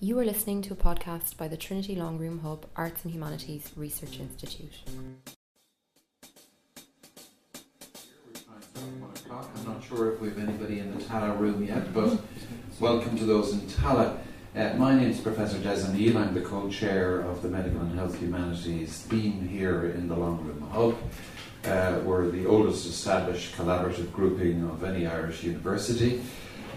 You are listening to a podcast by the Trinity Longroom Hub Arts and Humanities Research Institute. I'm not sure if we have anybody in the Tallaght room yet, but welcome to those in Tallaght. Uh, my name is Professor Des O'Neill. I'm the co-chair of the Medical and Health Humanities team here in the Longroom Hub. Uh, we're the oldest established collaborative grouping of any Irish university.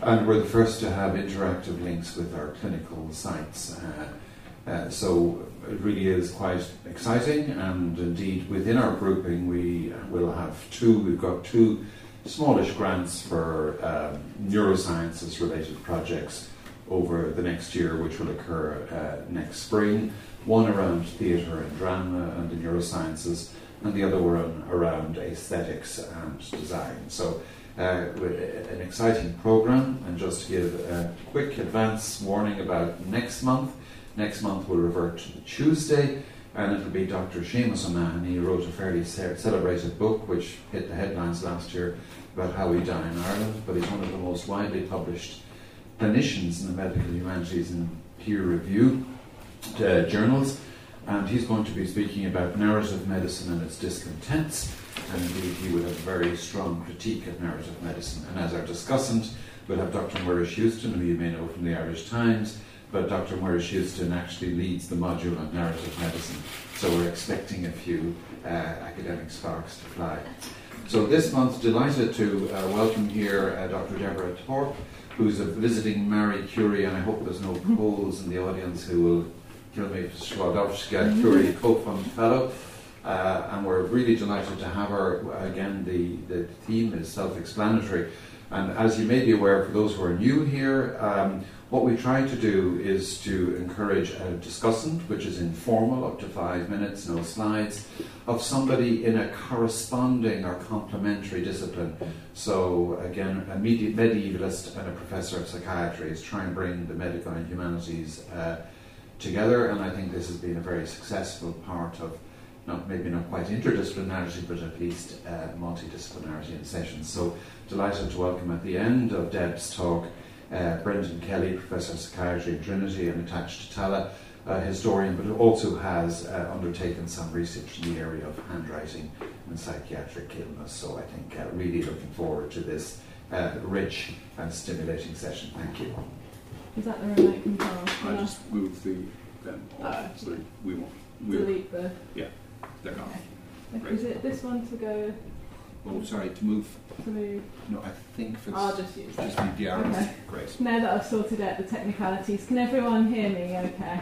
And we're the first to have interactive links with our clinical sites. Uh, uh, so it really is quite exciting, and indeed within our grouping we will have two. We've got two smallish grants for um, neurosciences related projects over the next year, which will occur uh, next spring. One around theatre and drama and the neurosciences, and the other one around aesthetics and design. So uh, an exciting program. And just to give a quick advance warning about next month, next month we'll revert to the Tuesday, and it'll be Dr. Seamus O'Mahony. He wrote a fairly celebrated book which hit the headlines last year about how we die in Ireland, but he's one of the most widely published clinicians in the medical humanities in peer review uh, journals. And he's going to be speaking about narrative medicine and its discontents and indeed he would have a very strong critique of narrative medicine. And as our discussant, we'll have Dr. Muiris Houston, who you may know from the Irish Times, but Dr. Muiris Houston actually leads the module on narrative medicine, so we're expecting a few uh, academic sparks to fly. So this month, delighted to uh, welcome here uh, Dr. Deborah Thorpe, who's a visiting Marie Curie, and I hope there's no Poles in the audience who will kill me, Skłodowska Curie co-fund fellow. Uh, and we're really delighted to have her. Again, the, the theme is self explanatory. And as you may be aware, for those who are new here, um, what we try to do is to encourage a discussant, which is informal, up to five minutes, no slides, of somebody in a corresponding or complementary discipline. So, again, a medievalist and a professor of psychiatry is trying to bring the medical and humanities uh, together, and I think this has been a very successful part of not maybe not quite interdisciplinarity, but at least uh, multidisciplinarity in sessions. So delighted to welcome at the end of Deb's talk uh, Brendan Kelly, Professor of Psychiatry at Trinity and attached to Tallaght, a historian, but also has uh, undertaken some research in the area of handwriting and psychiatric illness. So I think uh, really looking forward to this uh, rich and stimulating session. Thank you. Is that the remote control? I just move the pen off, so we won't. We delete the. Yeah. They're gone. Okay. Is it this one to go Oh, sorry, to move. to move? No, I think for I'll just use just that. the arrows. Okay. Great. Now that I've sorted out the technicalities, can everyone hear me okay?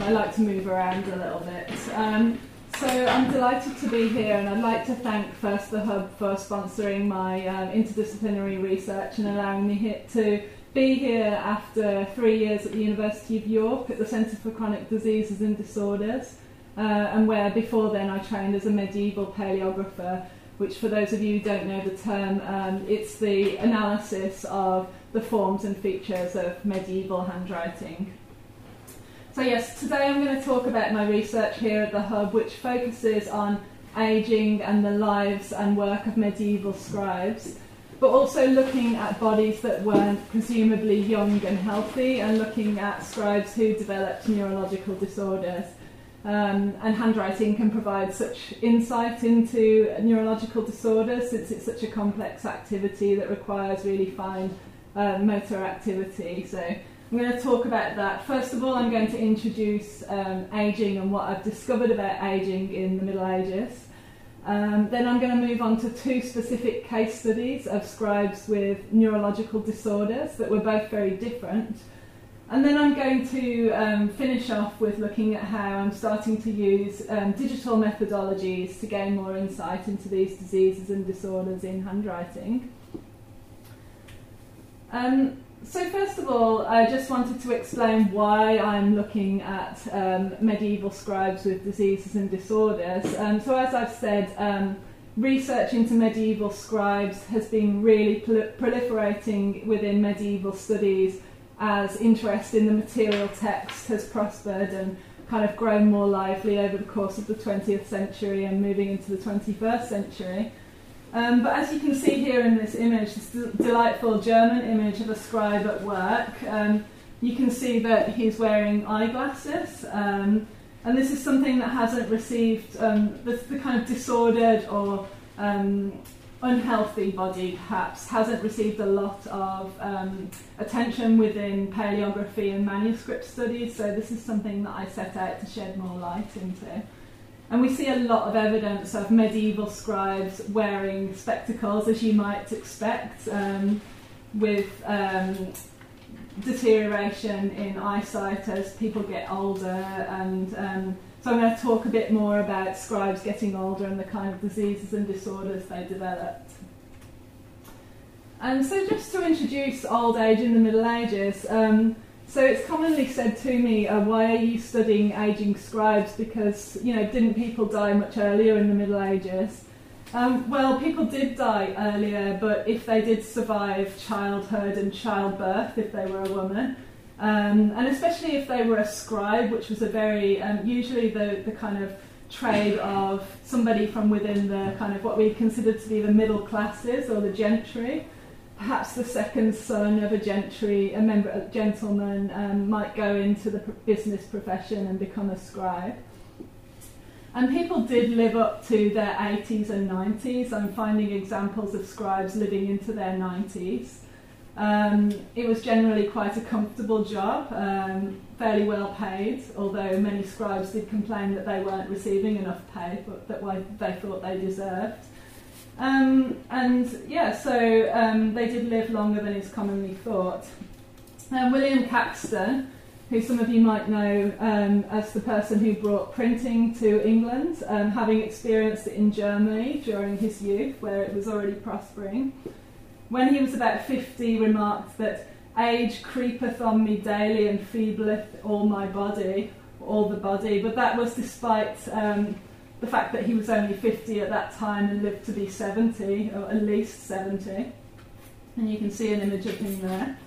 I like to move around a little bit. Um, so I'm delighted to be here and I'd like to thank first the Hub for sponsoring my um, interdisciplinary research and allowing me here to be here after three years at the University of York at the Centre for Chronic Diseases and Disorders. Uh, and where before then I trained as a medieval paleographer, which for those of you who don't know the term, um, it's the analysis of the forms and features of medieval handwriting. So yes, today I'm going to talk about my research here at the Hub, which focuses on ageing and the lives and work of medieval scribes, but also looking at bodies that weren't presumably young and healthy, and looking at scribes who developed neurological disorders. Um, and handwriting can provide such insight into neurological disorders since it's such a complex activity that requires really fine uh, motor activity. So I'm going to talk about that. First of all, I'm going to introduce um, ageing and what I've discovered about ageing in the Middle Ages. Um, then I'm going to move on to two specific case studies of scribes with neurological disorders that were both very different. And then I'm going to um, finish off with looking at how I'm starting to use um, digital methodologies to gain more insight into these diseases and disorders in handwriting. Um, so, first of all, I just wanted to explain why I'm looking at um, medieval scribes with diseases and disorders. Um, so, as I've said, um, research into medieval scribes has been really proliferating within medieval studies as interest in the material text has prospered and kind of grown more lively over the course of the 20th century and moving into the 21st century. Um, but as you can see here in this image, this delightful German image of a scribe at work, um, you can see that he's wearing eyeglasses. Um, and this is something that hasn't received um, the, the, kind of disordered or um, unhealthy body, perhaps, hasn't received a lot of um, attention within paleography and manuscript studies. So, this is something that I set out to shed more light into. And we see a lot of evidence of medieval scribes wearing spectacles, as you might expect, um, with um, deterioration in eyesight as people get older. And um, so I'm going to talk a bit more about scribes getting older and the kind of diseases and disorders they developed. And so, just to introduce old age in the Middle Ages, um, so it's commonly said to me, uh, why are you studying aging scribes? Because, you know, didn't people die much earlier in the Middle Ages? Um, well, people did die earlier, but if they did survive childhood and childbirth, if they were a woman, um, and especially if they were a scribe, which was a very, um, usually the, the kind of trade of somebody from within the kind of what we consider to be the middle classes or the gentry. Perhaps the second son of a gentry, a member, a gentleman, um, might go into the business profession and become a scribe. And people did live up to their 80s and 90s. I'm finding examples of scribes living into their 90s. Um, it was generally quite a comfortable job, um, fairly well paid, although many scribes did complain that they weren't receiving enough pay, but that they thought they deserved. Um, and yeah, so um, they did live longer than is commonly thought. Um, William Caxton who some of you might know um, as the person who brought printing to England, um, having experienced it in Germany during his youth, where it was already prospering. When he was about 50, remarked that age creepeth on me daily and feebleth all my body, all the body. But that was despite um, the fact that he was only 50 at that time and lived to be 70, or at least 70. And you can see an image of him there.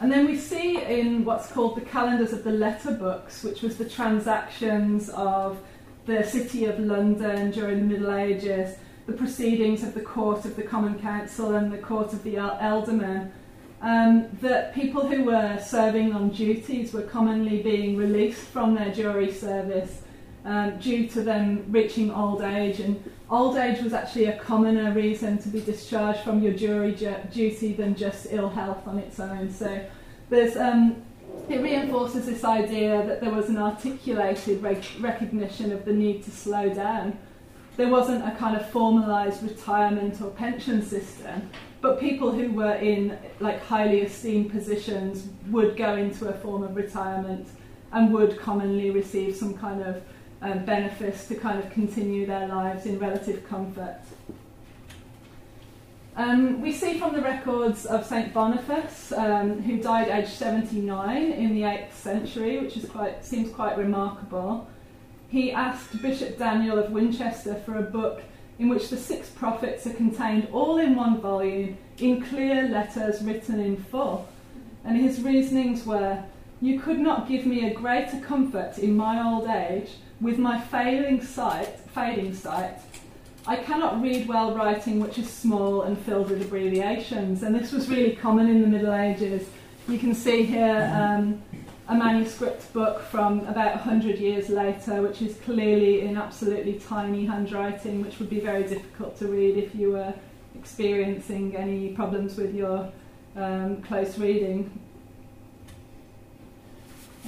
And then we see in what's called the calendars of the letter books, which was the transactions of the City of London during the Middle Ages, the proceedings of the Court of the Common Council and the Court of the Aldermen, um, that people who were serving on duties were commonly being released from their jury service um, due to them reaching old age. And old age was actually a commoner reason to be discharged from your jury ju- duty than just ill health on its own. So there's, um, it reinforces this idea that there was an articulated rec- recognition of the need to slow down. There wasn't a kind of formalised retirement or pension system, but people who were in like highly esteemed positions would go into a form of retirement and would commonly receive some kind of um, benefits to kind of continue their lives in relative comfort. Um, we see from the records of Saint Boniface, um, who died aged 79 in the 8th century, which is quite seems quite remarkable. He asked Bishop Daniel of Winchester for a book in which the six prophets are contained all in one volume in clear letters written in full. And his reasonings were You could not give me a greater comfort in my old age with my failing sight, fading sight, I cannot read well writing which is small and filled with abbreviations. And this was really common in the Middle Ages. You can see here um, a manuscript book from about 100 years later, which is clearly in absolutely tiny handwriting, which would be very difficult to read if you were experiencing any problems with your um, close reading.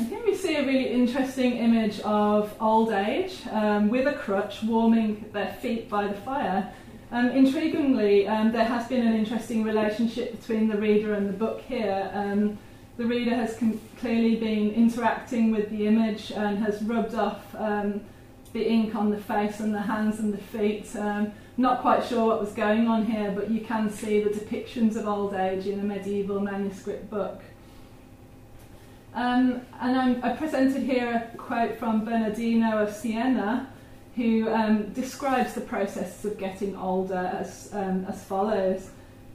Here we see a really interesting image of old age um, with a crutch warming their feet by the fire. Um, intriguingly, um, there has been an interesting relationship between the reader and the book here. Um, the reader has com- clearly been interacting with the image and has rubbed off um, the ink on the face and the hands and the feet. Um, not quite sure what was going on here, but you can see the depictions of old age in a medieval manuscript book. Um, and I'm, i presented here a quote from Bernardino of Siena, who um, describes the process of getting older as, um, as follows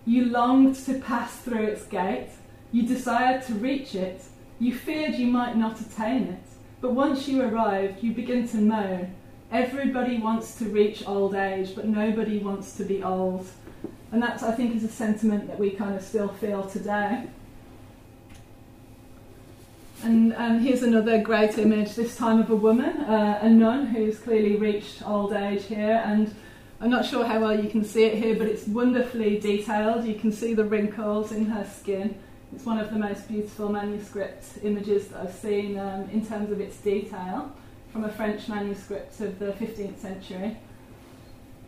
You longed to pass through its gate, you desired to reach it, you feared you might not attain it, but once you arrived, you begin to moan. Everybody wants to reach old age, but nobody wants to be old. And that, I think, is a sentiment that we kind of still feel today. And um, here's another great image, this time of a woman, uh, a nun who's clearly reached old age here. And I'm not sure how well you can see it here, but it's wonderfully detailed. You can see the wrinkles in her skin. It's one of the most beautiful manuscript images that I've seen um, in terms of its detail from a French manuscript of the 15th century.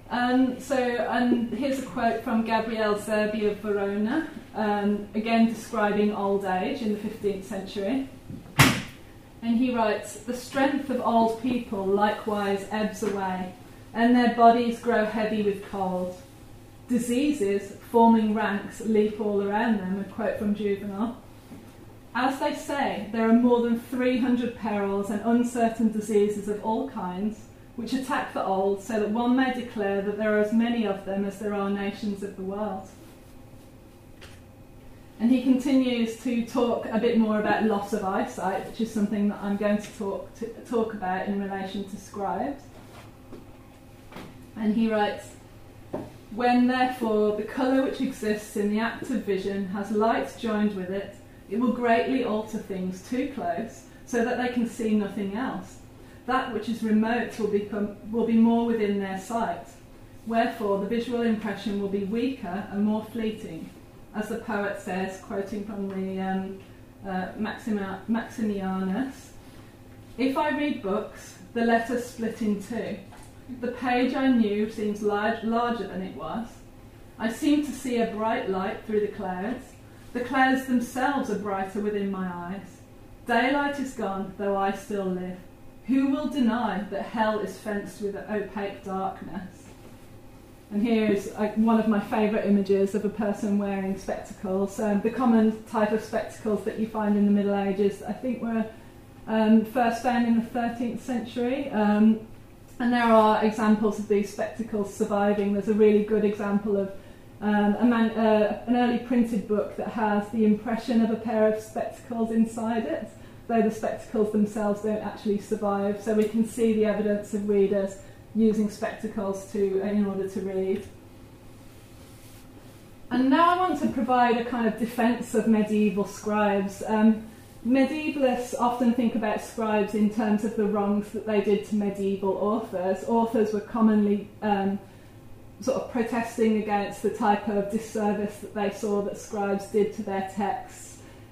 Um, so, and here's a quote from Gabriele Zerbi of Verona, um, again describing old age in the 15th century. And he writes The strength of old people likewise ebbs away, and their bodies grow heavy with cold. Diseases, forming ranks, leap all around them, a quote from Juvenal. As they say, there are more than 300 perils and uncertain diseases of all kinds which attack the old, so that one may declare that there are as many of them as there are nations of the world. And he continues to talk a bit more about loss of eyesight, which is something that I'm going to talk, to, talk about in relation to scribes. And he writes, When therefore the colour which exists in the act of vision has light joined with it, it will greatly alter things too close, so that they can see nothing else that which is remote will, become, will be more within their sight. Wherefore, the visual impression will be weaker and more fleeting. As the poet says, quoting from the um, uh, Maxima, Maximianus If I read books, the letters split in two. The page I knew seems large, larger than it was. I seem to see a bright light through the clouds. The clouds themselves are brighter within my eyes. Daylight is gone, though I still live. Who will deny that hell is fenced with an opaque darkness? And here is one of my favourite images of a person wearing spectacles. Um, the common type of spectacles that you find in the Middle Ages, I think, were um, first found in the 13th century. Um, and there are examples of these spectacles surviving. There's a really good example of um, man, uh, an early printed book that has the impression of a pair of spectacles inside it though the spectacles themselves don't actually survive. So we can see the evidence of readers using spectacles to, in order to read. And now I want to provide a kind of defence of medieval scribes. Um, medievalists often think about scribes in terms of the wrongs that they did to medieval authors. Authors were commonly um, sort of protesting against the type of disservice that they saw that scribes did to their texts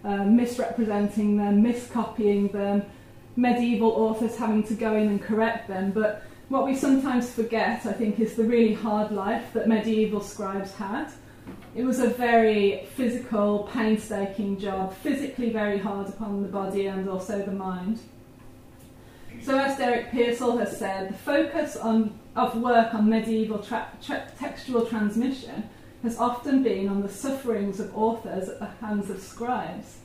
um, misrepresenting them, miscopying them, medieval authors having to go in and correct them. But what we sometimes forget, I think, is the really hard life that medieval scribes had. It was a very physical, painstaking job, physically very hard upon the body and also the mind. So, as Derek Pearsall has said, the focus on, of work on medieval tra- tra- textual transmission has often been on the sufferings of authors at the hands of scribes.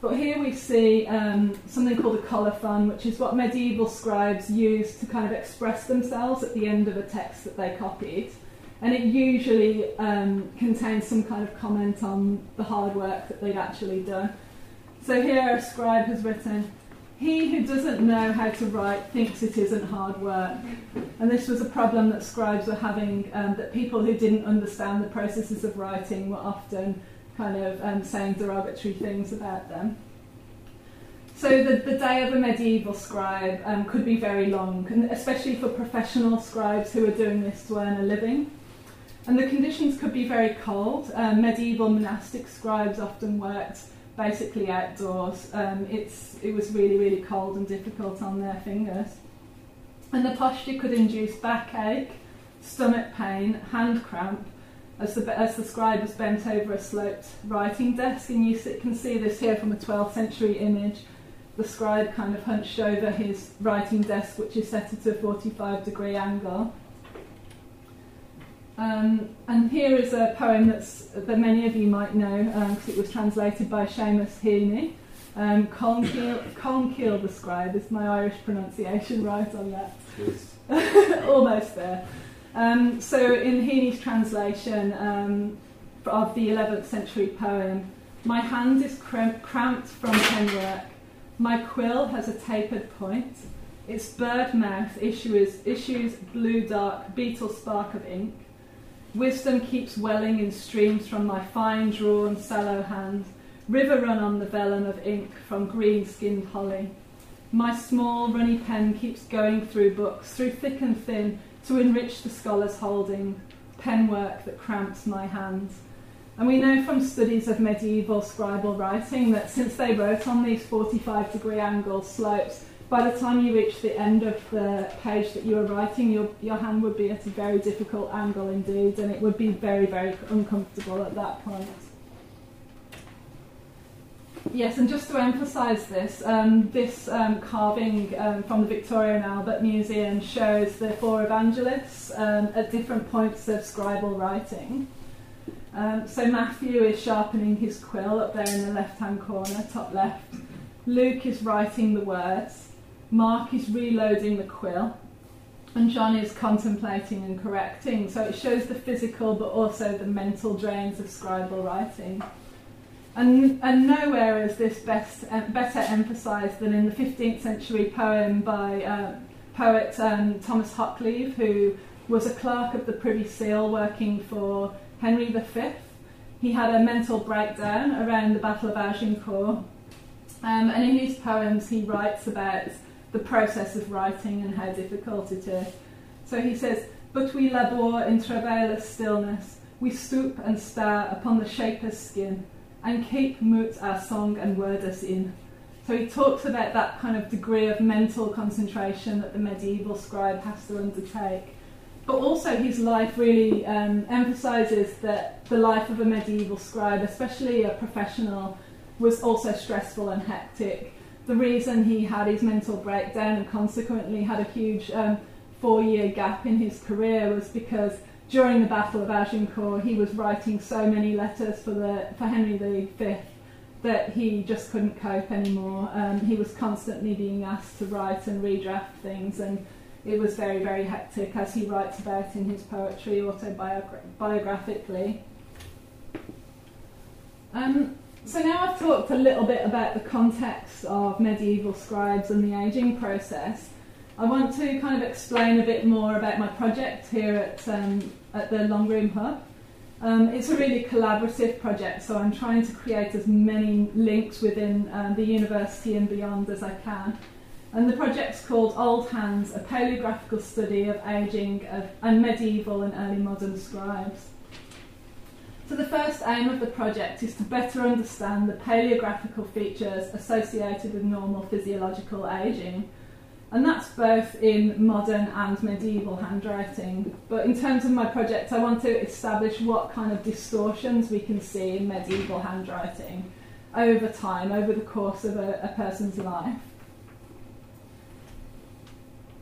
But here we see um, something called a colophon, which is what medieval scribes used to kind of express themselves at the end of a text that they copied. And it usually um, contains some kind of comment on the hard work that they'd actually done. So here a scribe has written, he who doesn't know how to write thinks it isn't hard work. And this was a problem that scribes were having, um, that people who didn't understand the processes of writing were often kind of um, saying derogatory things about them. So the, the day of a medieval scribe um, could be very long, and especially for professional scribes who are doing this to earn a living. And the conditions could be very cold. Um, medieval monastic scribes often worked basically outdoors. Um, it's, it was really, really cold and difficult on their fingers. And the posture could induce backache, stomach pain, hand cramp, as the, as the scribe was bent over a sloped writing desk. And you can see this here from a 12th century image. The scribe kind of hunched over his writing desk, which is set at a 45 degree angle. Um, and here is a poem that's, that many of you might know because um, it was translated by Seamus Heaney. Um, Colmcille the Scribe is my Irish pronunciation right on that? Almost there. Um, so in Heaney's translation um, of the 11th century poem, my hand is cramped from penwork, my quill has a tapered point, Its bird mouth issues, issues blue dark beetle spark of ink. Wisdom keeps welling in streams from my fine drawn sallow hand. River run on the vellum of ink from green skinned holly. My small runny pen keeps going through books, through thick and thin, to enrich the scholar's holding, penwork that cramps my hands. And we know from studies of medieval scribal writing that since they wrote on these 45 degree angle slopes, by the time you reach the end of the page that you were writing, your, your hand would be at a very difficult angle indeed, and it would be very, very uncomfortable at that point. Yes, and just to emphasise this, um, this um, carving um, from the Victoria and Albert Museum shows the four evangelists um, at different points of scribal writing. Um, so Matthew is sharpening his quill up there in the left hand corner, top left. Luke is writing the words. Mark is reloading the quill. And John is contemplating and correcting. So it shows the physical but also the mental drains of scribal writing. And, and nowhere is this best, better emphasised than in the 15th century poem by uh, poet um, Thomas Hoccleve, who was a clerk of the Privy Seal working for Henry V. He had a mental breakdown around the Battle of Agincourt, um, and in his poems he writes about the process of writing and how difficult it is. So he says, But we labour in travaillous stillness, we stoop and stare upon the shaper's skin and keep mute our song and word us in. So he talks about that kind of degree of mental concentration that the medieval scribe has to undertake. But also, his life really um, emphasises that the life of a medieval scribe, especially a professional, was also stressful and hectic. The reason he had his mental breakdown and consequently had a huge um, four year gap in his career was because during the Battle of Agincourt, he was writing so many letters for the for Henry V that he just couldn't cope anymore. Um, he was constantly being asked to write and redraft things, and it was very, very hectic, as he writes about in his poetry autobiographically. Um, so now I've talked a little bit about the context of medieval scribes and the ageing process. I want to kind of explain a bit more about my project here at, um, at the Longroom Hub. Um, it's a really collaborative project, so I'm trying to create as many links within um, the university and beyond as I can. And the project's called Old Hands, a paleographical study of ageing of, and medieval and early modern scribes. So the first aim of the project is to better understand the paleographical features associated with normal physiological ageing and that's both in modern and medieval handwriting. But in terms of my project, I want to establish what kind of distortions we can see in medieval handwriting over time, over the course of a, a person's life.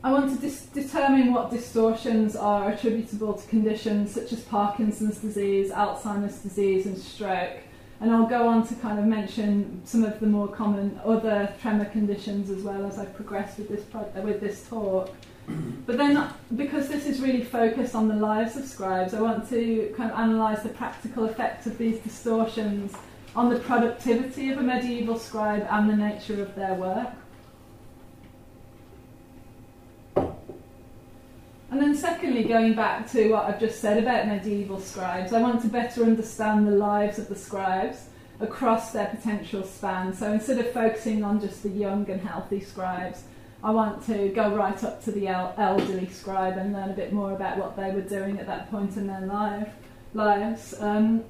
I want to determine what distortions are attributable to conditions such as Parkinson's disease, Alzheimer's disease, and stroke and I'll go on to kind of mention some of the more common other tremor conditions as well as I progress with this pro- uh, with this talk. But then, because this is really focused on the lives of scribes, I want to kind of analyse the practical effects of these distortions on the productivity of a medieval scribe and the nature of their work. And then, secondly, going back to what I've just said about medieval scribes, I want to better understand the lives of the scribes across their potential span. So instead of focusing on just the young and healthy scribes, I want to go right up to the el- elderly scribe and learn a bit more about what they were doing at that point in their life, lives. Um,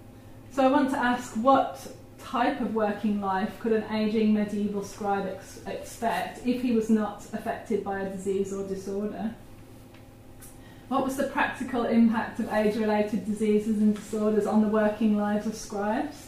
so I want to ask what type of working life could an aging medieval scribe ex- expect if he was not affected by a disease or disorder? What was the practical impact of age related diseases and disorders on the working lives of scribes?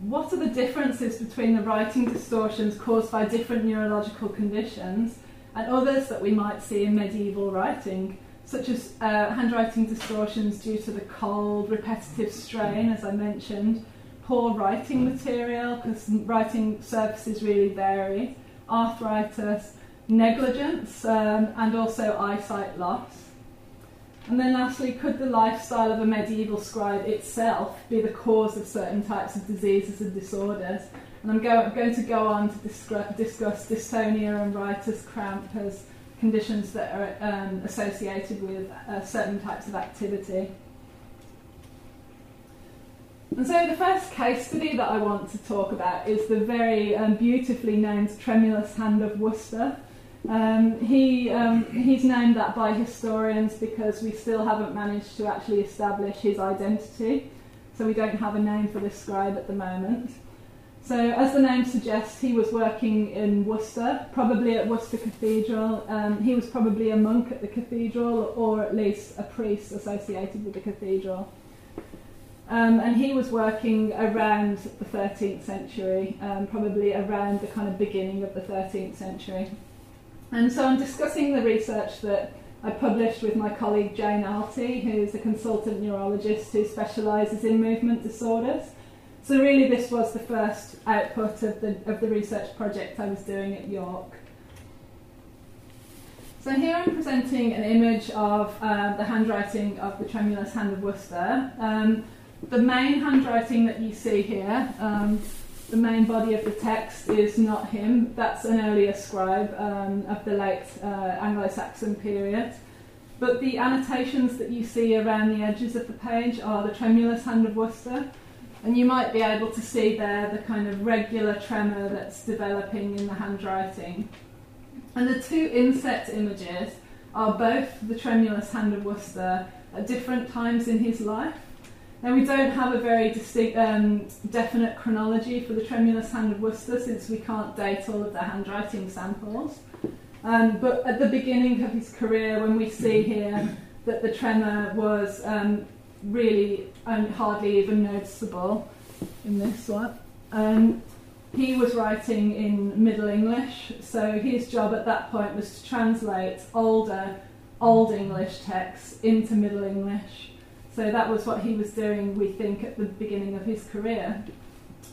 What are the differences between the writing distortions caused by different neurological conditions and others that we might see in medieval writing, such as uh, handwriting distortions due to the cold, repetitive strain, as I mentioned, poor writing material, because writing surfaces really vary, arthritis, negligence, um, and also eyesight loss. And then lastly, could the lifestyle of a medieval scribe itself be the cause of certain types of diseases and disorders? And I'm go- going to go on to discuss, discuss dystonia and writer's cramp as conditions that are um, associated with uh, certain types of activity. And so the first case study that I want to talk about is the very um, beautifully named Tremulous Hand of Worcester. Um, he, um, he's named that by historians because we still haven't managed to actually establish his identity. So we don't have a name for this scribe at the moment. So, as the name suggests, he was working in Worcester, probably at Worcester Cathedral. Um, he was probably a monk at the cathedral, or at least a priest associated with the cathedral. Um, and he was working around the 13th century, um, probably around the kind of beginning of the 13th century. And so I'm discussing the research that I published with my colleague Jane Alty, who's a consultant neurologist who specialises in movement disorders. So really, this was the first output of the of the research project I was doing at York. So here I'm presenting an image of um, the handwriting of the tremulous hand of Worcester. Um, the main handwriting that you see here, um, the main body of the text is not him. That's an earlier scribe um, of the late uh, Anglo-Saxon period. But the annotations that you see around the edges of the page are the tremulous hand of Worcester. And you might be able to see there the kind of regular tremor that's developing in the handwriting. And the two inset images are both the tremulous hand of Worcester at different times in his life. Now, we don't have a very distinct, um, definite chronology for the tremulous hand of Worcester since we can't date all of the handwriting samples. Um, but at the beginning of his career, when we see here that the tremor was um, really hardly even noticeable in this one. Um, he was writing in Middle English, so his job at that point was to translate older Old English texts into Middle English. So that was what he was doing, we think, at the beginning of his career.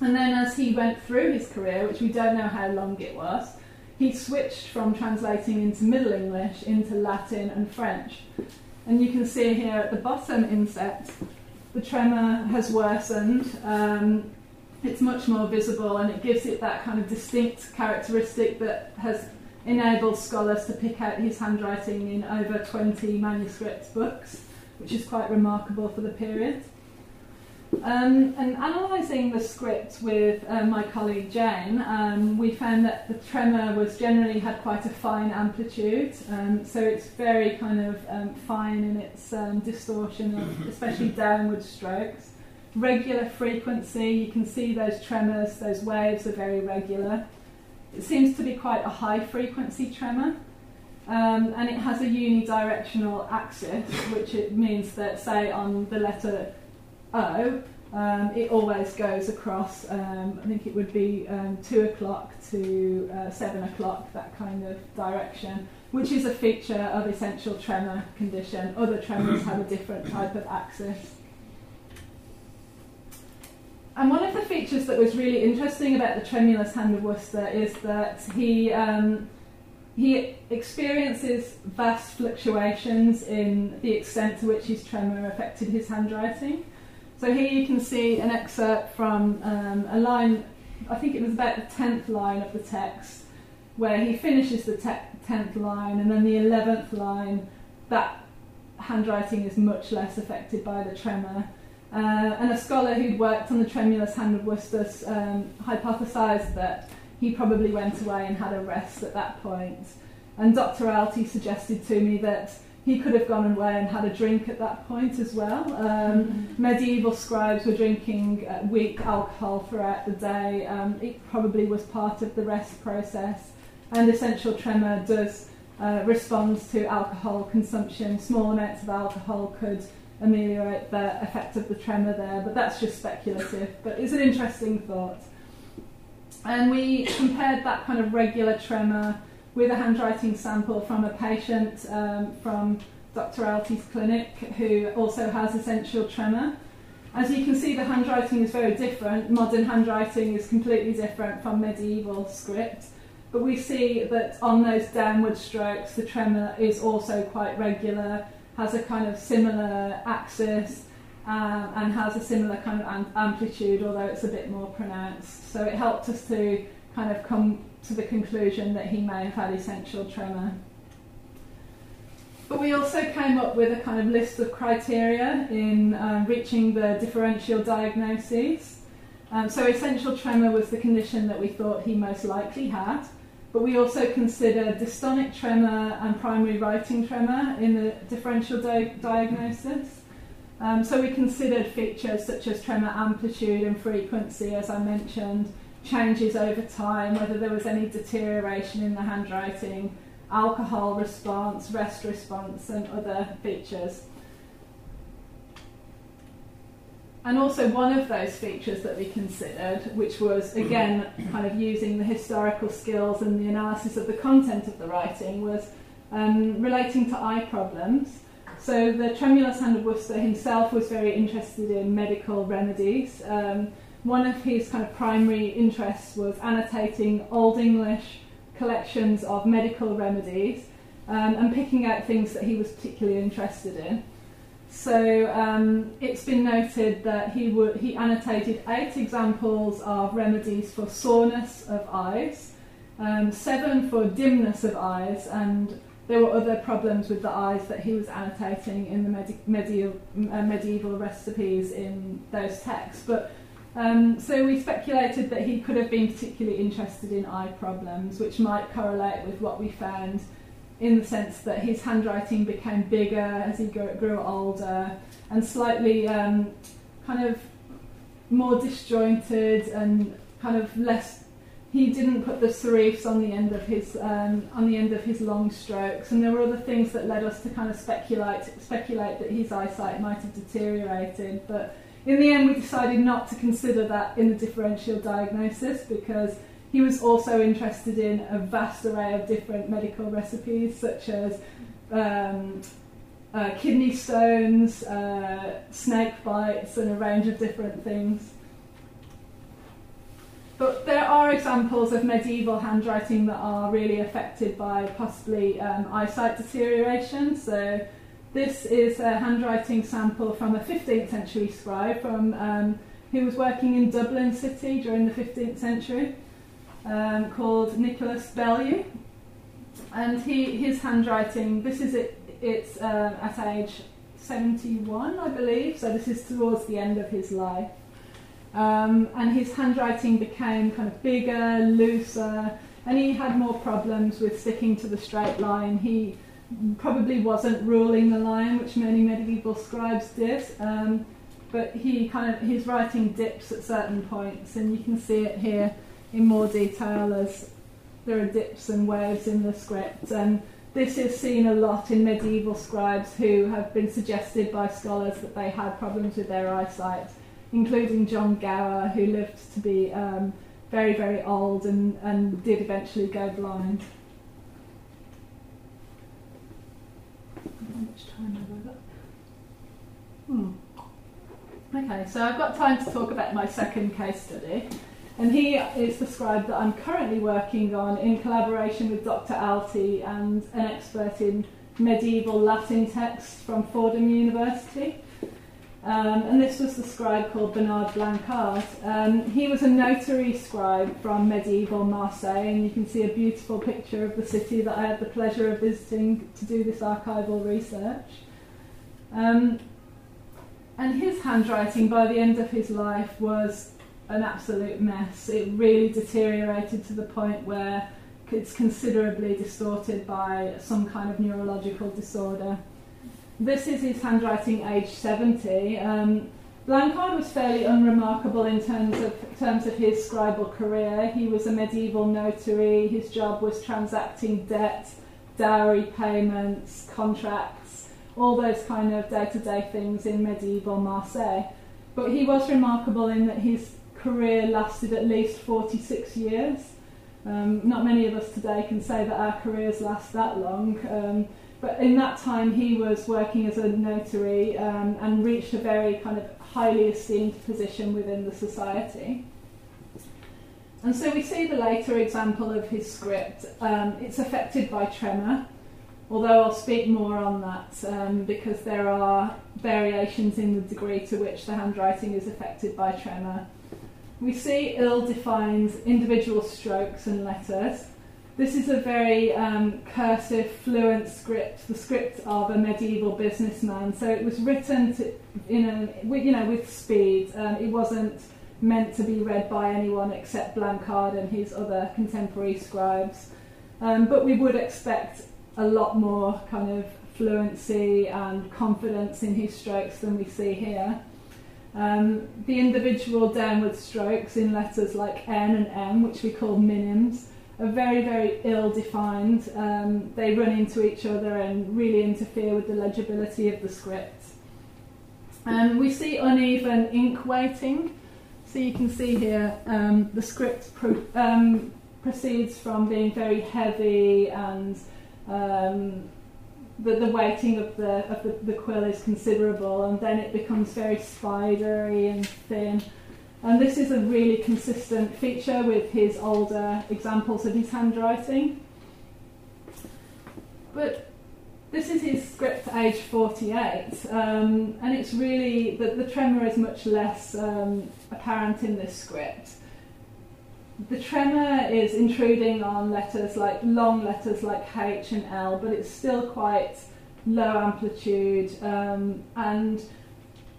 And then as he went through his career, which we don't know how long it was, he switched from translating into Middle English into Latin and French. And you can see here at the bottom inset, the tremor has worsened. Um, it's much more visible and it gives it that kind of distinct characteristic that has enabled scholars to pick out his handwriting in over 20 manuscript books, which is quite remarkable for the period. Um, and analysing the script with uh, my colleague Jane, um, we found that the tremor was generally had quite a fine amplitude, um, so it's very kind of um, fine in its um, distortion, of especially downward strokes. Regular frequency, you can see those tremors, those waves are very regular. It seems to be quite a high frequency tremor. Um, and it has a unidirectional axis, which it means that, say, on the letter O, um, it always goes across, um, I think it would be um, 2 o'clock to uh, 7 o'clock, that kind of direction, which is a feature of essential tremor condition. Other tremors have a different type of axis. And one of the features that was really interesting about the tremulous hand of Worcester is that he um, he experiences vast fluctuations in the extent to which his tremor affected his handwriting. So here you can see an excerpt from um, a line, I think it was about the 10th line of the text, where he finishes the 10th line, and then the 11th line, that handwriting is much less affected by the tremor. Uh, and a scholar who'd worked on the tremulous hand of Worcester um, hypothesised that he probably went away and had a rest at that point. And Dr. Alty suggested to me that he could have gone away and had a drink at that point as well. Um, mm-hmm. Medieval scribes were drinking uh, weak alcohol throughout the day. Um, it probably was part of the rest process. And essential tremor does uh, respond to alcohol consumption. Small amounts of alcohol could ameliorate the effect of the tremor there, but that's just speculative. But it's an interesting thought. And we compared that kind of regular tremor with a handwriting sample from a patient um, from Dr. Alty's clinic who also has essential tremor. As you can see, the handwriting is very different. Modern handwriting is completely different from medieval script. But we see that on those downward strokes, the tremor is also quite regular has a kind of similar axis um, and has a similar kind of am- amplitude, although it's a bit more pronounced. So it helped us to kind of come to the conclusion that he may have had essential tremor. But we also came up with a kind of list of criteria in um, reaching the differential diagnoses. Um, so essential tremor was the condition that we thought he most likely had. But we also considered dystonic tremor and primary writing tremor in the differential di- diagnosis. Um, so we considered features such as tremor amplitude and frequency, as I mentioned, changes over time, whether there was any deterioration in the handwriting, alcohol response, rest response, and other features. And also, one of those features that we considered, which was again kind of using the historical skills and the analysis of the content of the writing, was um, relating to eye problems. So, the Tremulous Hand of Worcester himself was very interested in medical remedies. Um, one of his kind of primary interests was annotating Old English collections of medical remedies um, and picking out things that he was particularly interested in. So um, it's been noted that he he annotated eight examples of remedies for soreness of eyes, um, seven for dimness of eyes, and there were other problems with the eyes that he was annotating in the medi- medieval, uh, medieval recipes in those texts. But um, so we speculated that he could have been particularly interested in eye problems, which might correlate with what we found in the sense that his handwriting became bigger as he grew, grew older and slightly um, kind of more disjointed and kind of less. He didn't put the serifs on the end of his um, on the end of his long strokes, and there were other things that led us to kind of speculate speculate that his eyesight might have deteriorated. But in the end, we decided not to consider that in the differential diagnosis because he was also interested in a vast array of different medical recipes, such as um, uh, kidney stones, uh, snake bites, and a range of different things. But there are examples of medieval handwriting that are really affected by possibly um, eyesight deterioration. So, this is a handwriting sample from a 15th century scribe from um, who was working in Dublin city during the 15th century um, called Nicholas Bellew, and he his handwriting. This is it. It's uh, at age seventy-one, I believe. So this is towards the end of his life, um, and his handwriting became kind of bigger, looser, and he had more problems with sticking to the straight line. He probably wasn't ruling the line, which many medieval scribes did. Um, but he kind of his writing dips at certain points, and you can see it here in more detail as there are dips and waves in the script. And this is seen a lot in medieval scribes who have been suggested by scholars that they had problems with their eyesight, including John Gower, who lived to be um, very, very old and, and did eventually go blind. How much time have I got? Hmm. Okay, so I've got time to talk about my second case study. And he is the scribe that I'm currently working on in collaboration with Dr. Alty and an expert in medieval Latin texts from Fordham University. Um, and this was the scribe called Bernard Blancard. Um, he was a notary scribe from medieval Marseille, and you can see a beautiful picture of the city that I had the pleasure of visiting to do this archival research. Um, and his handwriting by the end of his life was an absolute mess. It really deteriorated to the point where it's considerably distorted by some kind of neurological disorder. This is his handwriting age 70. Um, Blancard was fairly unremarkable in terms of terms of his scribal career. He was a medieval notary. His job was transacting debt, dowry payments, contracts, all those kind of day-to-day things in medieval Marseille. But he was remarkable in that his career lasted at least 46 years. Um, not many of us today can say that our careers last that long. Um, but in that time, he was working as a notary um, and reached a very kind of highly esteemed position within the society. And so we see the later example of his script. Um, it's affected by tremor. although I'll speak more on that um, because there are variations in the degree to which the handwriting is affected by tremor. We see ill defined individual strokes and letters. This is a very um, cursive, fluent script, the script of a medieval businessman. So it was written to, in a, you know, with speed. Um, it wasn't meant to be read by anyone except Blancard and his other contemporary scribes. Um, but we would expect a lot more kind of fluency and confidence in his strokes than we see here. Um, the individual downward strokes in letters like N and M, which we call minims, are very, very ill defined. Um, they run into each other and really interfere with the legibility of the script. Um, we see uneven ink weighting. So you can see here um, the script pro- um, proceeds from being very heavy and um, the, the weighting of the of the, the quill is considerable, and then it becomes very spidery and thin. And this is a really consistent feature with his older examples of his handwriting. But this is his script age 48, um, and it's really that the tremor is much less um, apparent in this script the tremor is intruding on letters like long letters like H and L, but it's still quite low amplitude um, and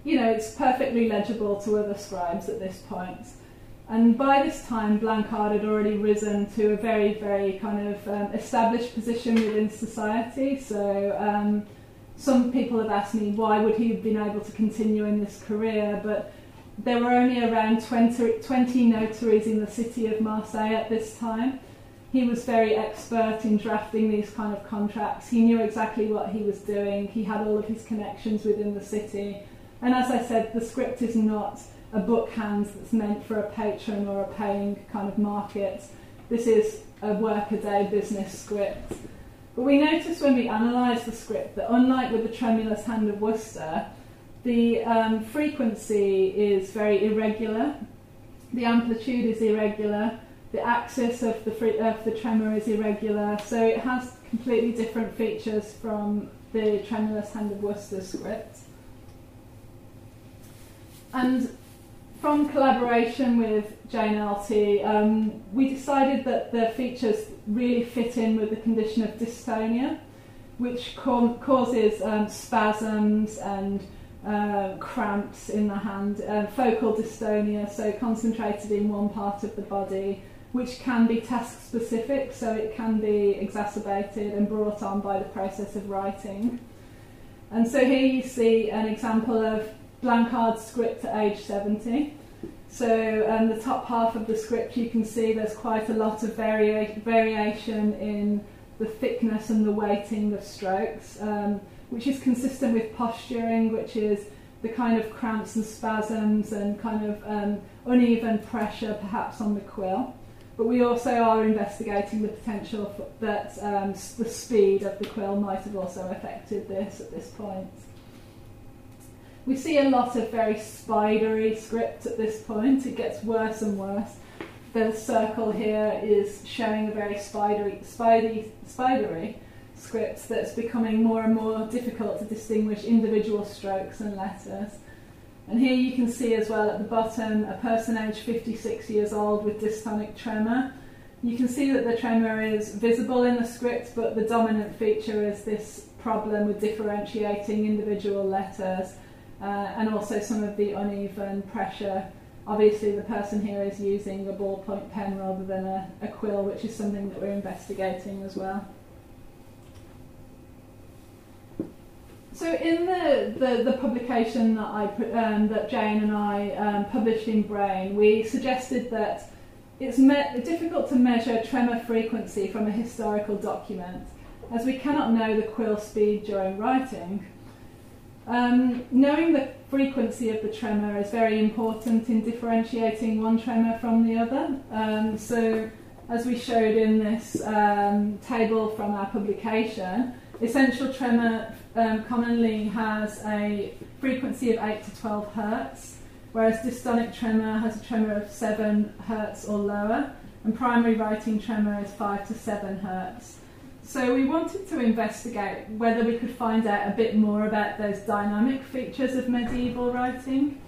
you know it's perfectly legible to other scribes at this point. And by this time, Blancard had already risen to a very, very kind of um, established position within society. So um, some people have asked me why would he have been able to continue in this career, but there were only around 20, 20 notaries in the city of Marseille at this time. He was very expert in drafting these kind of contracts. He knew exactly what he was doing. He had all of his connections within the city. And as I said, the script is not a book hand that's meant for a patron or a paying kind of market. This is a workaday business script. But we notice when we analyse the script that unlike with the Tremulous Hand of Worcester, the um, frequency is very irregular, the amplitude is irregular, the axis of the, free, of the tremor is irregular, so it has completely different features from the tremulous hand of Worcester script. And from collaboration with Jane Alty, um, we decided that the features really fit in with the condition of dystonia, which ca- causes um, spasms and uh, cramps in the hand, uh, focal dystonia, so concentrated in one part of the body, which can be task specific, so it can be exacerbated and brought on by the process of writing. And so here you see an example of Blancard's script at age 70. So um, the top half of the script you can see there's quite a lot of varia- variation in the thickness and the weighting of strokes. Um, which is consistent with posturing, which is the kind of cramps and spasms and kind of um, uneven pressure perhaps on the quill. But we also are investigating the potential that um, the speed of the quill might have also affected this at this point. We see a lot of very spidery script at this point. It gets worse and worse. The circle here is showing a very spidery, spidey, spidery scripts that's becoming more and more difficult to distinguish individual strokes and letters. And here you can see as well at the bottom a person aged 56 years old with dystonic tremor. You can see that the tremor is visible in the script, but the dominant feature is this problem with differentiating individual letters uh, and also some of the uneven pressure. Obviously, the person here is using a ballpoint pen rather than a, a quill, which is something that we're investigating as well. So in the, the, the, publication that I um, that Jane and I um, published in Brain, we suggested that it's me- difficult to measure tremor frequency from a historical document, as we cannot know the quill speed during writing. Um, knowing the frequency of the tremor is very important in differentiating one tremor from the other. Um, so, as we showed in this um, table from our publication, essential tremor um, commonly has a frequency of 8 to 12 hertz, whereas dystonic tremor has a tremor of 7 hertz or lower, and primary writing tremor is 5 to 7 hertz. So we wanted to investigate whether we could find out a bit more about those dynamic features of medieval writing.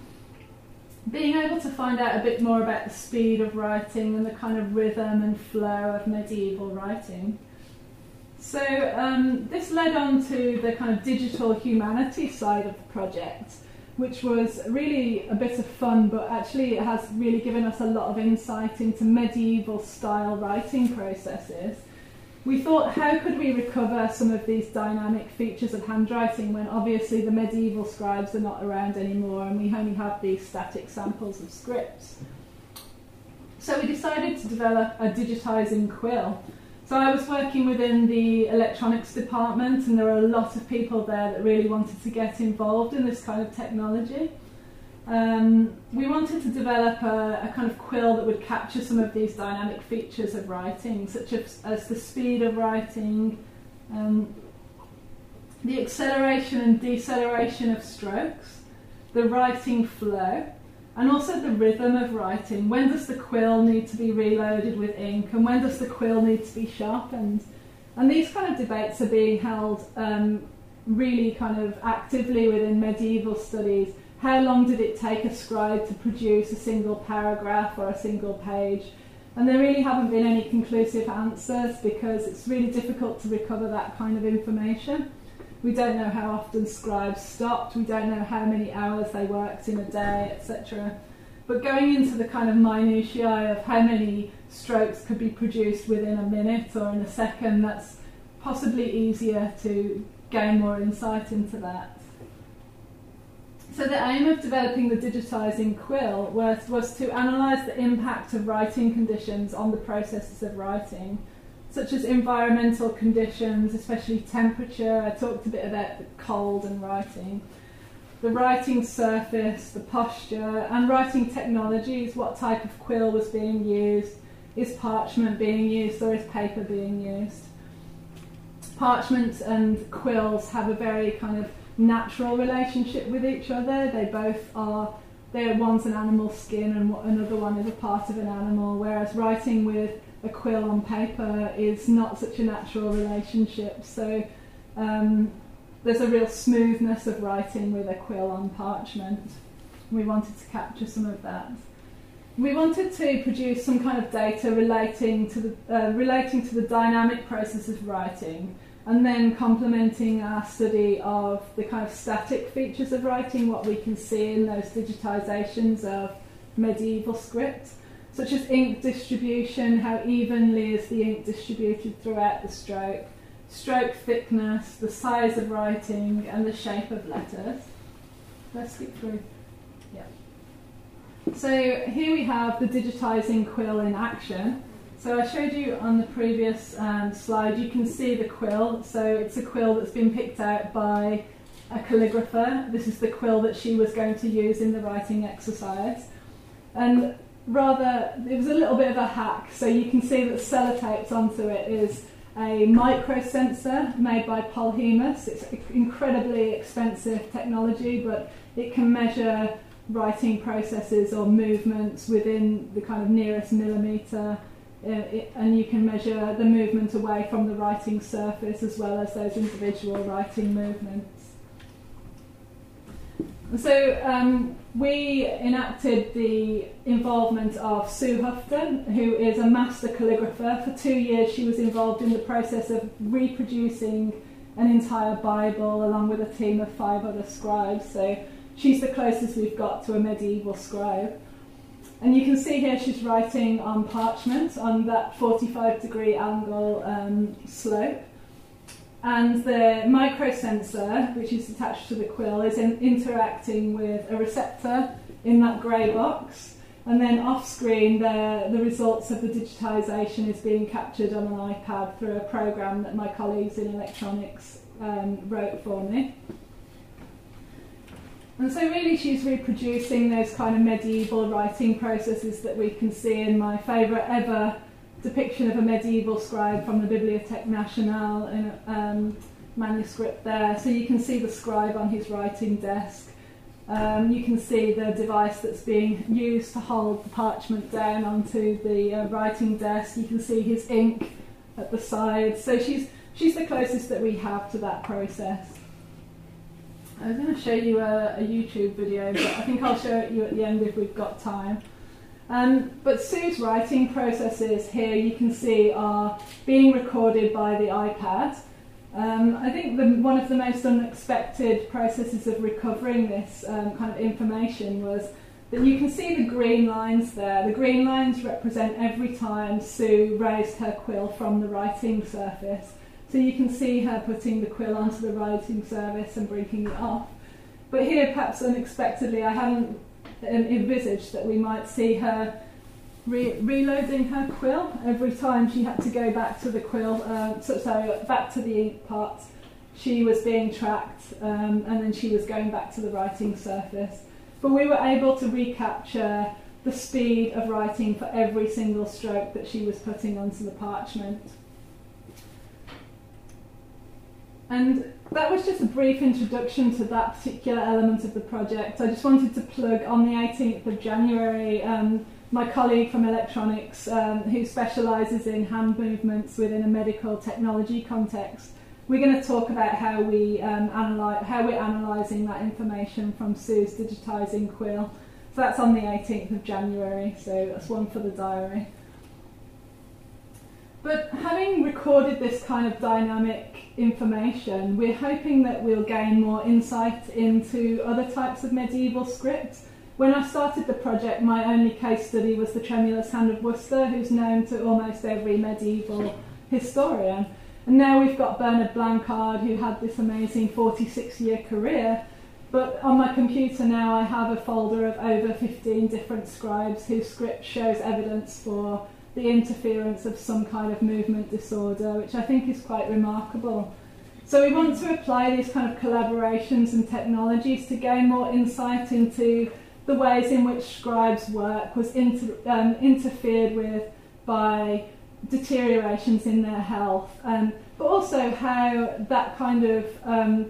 Being able to find out a bit more about the speed of writing and the kind of rhythm and flow of medieval writing. So um, this led on to the kind of digital humanities side of the project, which was really a bit of fun, but actually it has really given us a lot of insight into medieval style writing processes. We thought, how could we recover some of these dynamic features of handwriting when obviously the medieval scribes are not around anymore and we only have these static samples of scripts? So we decided to develop a digitising quill so I was working within the electronics department, and there were a lot of people there that really wanted to get involved in this kind of technology. Um, we wanted to develop a, a, kind of quill that would capture some of these dynamic features of writing, such as, as the speed of writing, um, the acceleration and deceleration of strokes, the writing flow, and also the rhythm of writing. When does the quill need to be reloaded with ink, and when does the quill need to be sharpened? And these kind of debates are being held um, really kind of actively within medieval studies. How long did it take a scribe to produce a single paragraph or a single page? And there really haven't been any conclusive answers because it's really difficult to recover that kind of information. We don't know how often scribes stopped, we don't know how many hours they worked in a day, etc. But going into the kind of minutiae of how many strokes could be produced within a minute or in a second, that's possibly easier to gain more insight into that. So the aim of developing the digitising quill was, was to analyse the impact of writing conditions on the processes of writing such as environmental conditions, especially temperature. I talked a bit about the cold and writing. The writing surface, the posture, and writing technologies, what type of quill was being used, is parchment being used or is paper being used? Parchment and quills have a very kind of natural relationship with each other. They both are, they're one's an animal skin and another one is a part of an animal, whereas writing with a quill on paper is not such a natural relationship. So um, there's a real smoothness of writing with a quill on parchment. We wanted to capture some of that. We wanted to produce some kind of data relating to the uh, relating to the dynamic process of writing, and then complementing our study of the kind of static features of writing, what we can see in those digitizations of medieval script such as ink distribution, how evenly is the ink distributed throughout the stroke, stroke thickness, the size of writing, and the shape of letters. Let's skip through. Yeah. So here we have the digitising quill in action. So I showed you on the previous um, slide, you can see the quill. So it's a quill that's been picked out by a calligrapher. This is the quill that she was going to use in the writing exercise. And rather, it was a little bit of a hack. So you can see that sellotaped onto it is a microsensor made by Polhemus. It's incredibly expensive technology, but it can measure writing processes or movements within the kind of nearest millimetre. Uh, and you can measure the movement away from the writing surface as well as those individual writing movements. So um, we enacted the involvement of Sue Houghton, who is a master calligrapher. For two years, she was involved in the process of reproducing an entire Bible along with a team of five other scribes. So she's the closest we've got to a medieval scribe. And you can see here she's writing on parchment on that 45 degree angle um, slope. And the microsensor, which is attached to the quill, is in, interacting with a receptor in that grey box. And then off screen, the, the results of the digitisation is being captured on an iPad through a program that my colleagues in electronics um, wrote for me. And so, really, she's reproducing those kind of medieval writing processes that we can see in my favourite ever depiction of a medieval scribe from the Bibliothèque Nationale in a um, manuscript there. So you can see the scribe on his writing desk. Um, you can see the device that's being used to hold the parchment down onto the uh, writing desk. You can see his ink at the side. So she's she's the closest that we have to that process. I was going to show you a, a, YouTube video, but I think I'll show it you at the end if we've got time. Um, but Sue's writing processes here you can see are being recorded by the iPad. Um, I think the, one of the most unexpected processes of recovering this um, kind of information was that you can see the green lines there. The green lines represent every time Sue raised her quill from the writing surface. So you can see her putting the quill onto the writing surface and breaking it off. But here, perhaps unexpectedly, I hadn't envisaged that we might see her re- reloading her quill every time she had to go back to the quill, uh, so, so, back to the ink part. She was being tracked, um, and then she was going back to the writing surface. But we were able to recapture the speed of writing for every single stroke that she was putting onto the parchment. And that was just a brief introduction to that particular element of the project. I just wanted to plug on the 18th of January um, my colleague from electronics um, who specialises in hand movements within a medical technology context. We're going to talk about how we um, how we're analysing that information from Sue's digitising quill. So that's on the 18th of January. So that's one for the diary. But having recorded this kind of dynamic information, we're hoping that we'll gain more insight into other types of medieval scripts. When I started the project, my only case study was the Tremulous Hand of Worcester, who's known to almost every medieval historian. And now we've got Bernard Blancard, who had this amazing 46 year career. But on my computer now, I have a folder of over 15 different scribes whose script shows evidence for the interference of some kind of movement disorder, which I think is quite remarkable. So we want to apply these kind of collaborations and technologies to gain more insight into the ways in which scribes' work was inter, um, interfered with by deteriorations in their health, um, but also how that kind of um,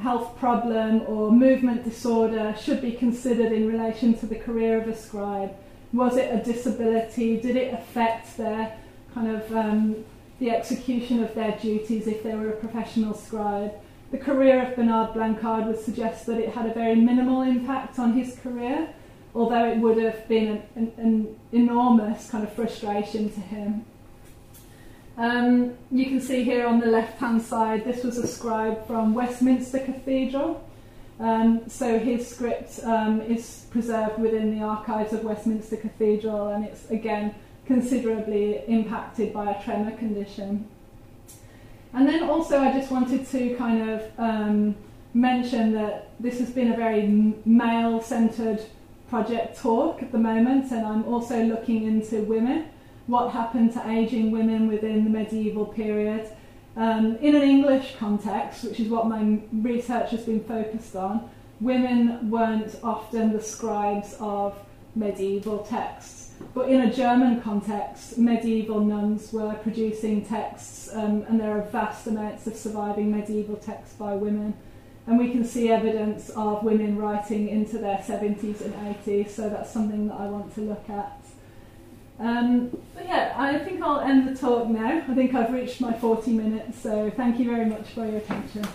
health problem or movement disorder should be considered in relation to the career of a scribe. Was it a disability? Did it affect their kind of um, the execution of their duties if they were a professional scribe? The career of Bernard Blancard would suggest that it had a very minimal impact on his career, although it would have been an, an, enormous kind of frustration to him. Um, you can see here on the left hand side, this was a scribe from Westminster Cathedral. Um, so his script um, is preserved within the archives of Westminster Cathedral and it's again considerably impacted by a tremor condition. And then also, I just wanted to kind of um, mention that this has been a very male centered project talk at the moment, and I'm also looking into women, what happened to aging women within the medieval period. Um, in an English context, which is what my research has been focused on, women weren't often the scribes of medieval texts. But in a German context, medieval nuns were producing texts, um, and there are vast amounts of surviving medieval texts by women. And we can see evidence of women writing into their 70s and 80s, so that's something that I want to look at. Um, but yeah, I think I'll end the talk now. I think I've reached my 40 minutes, so thank you very much for your attention.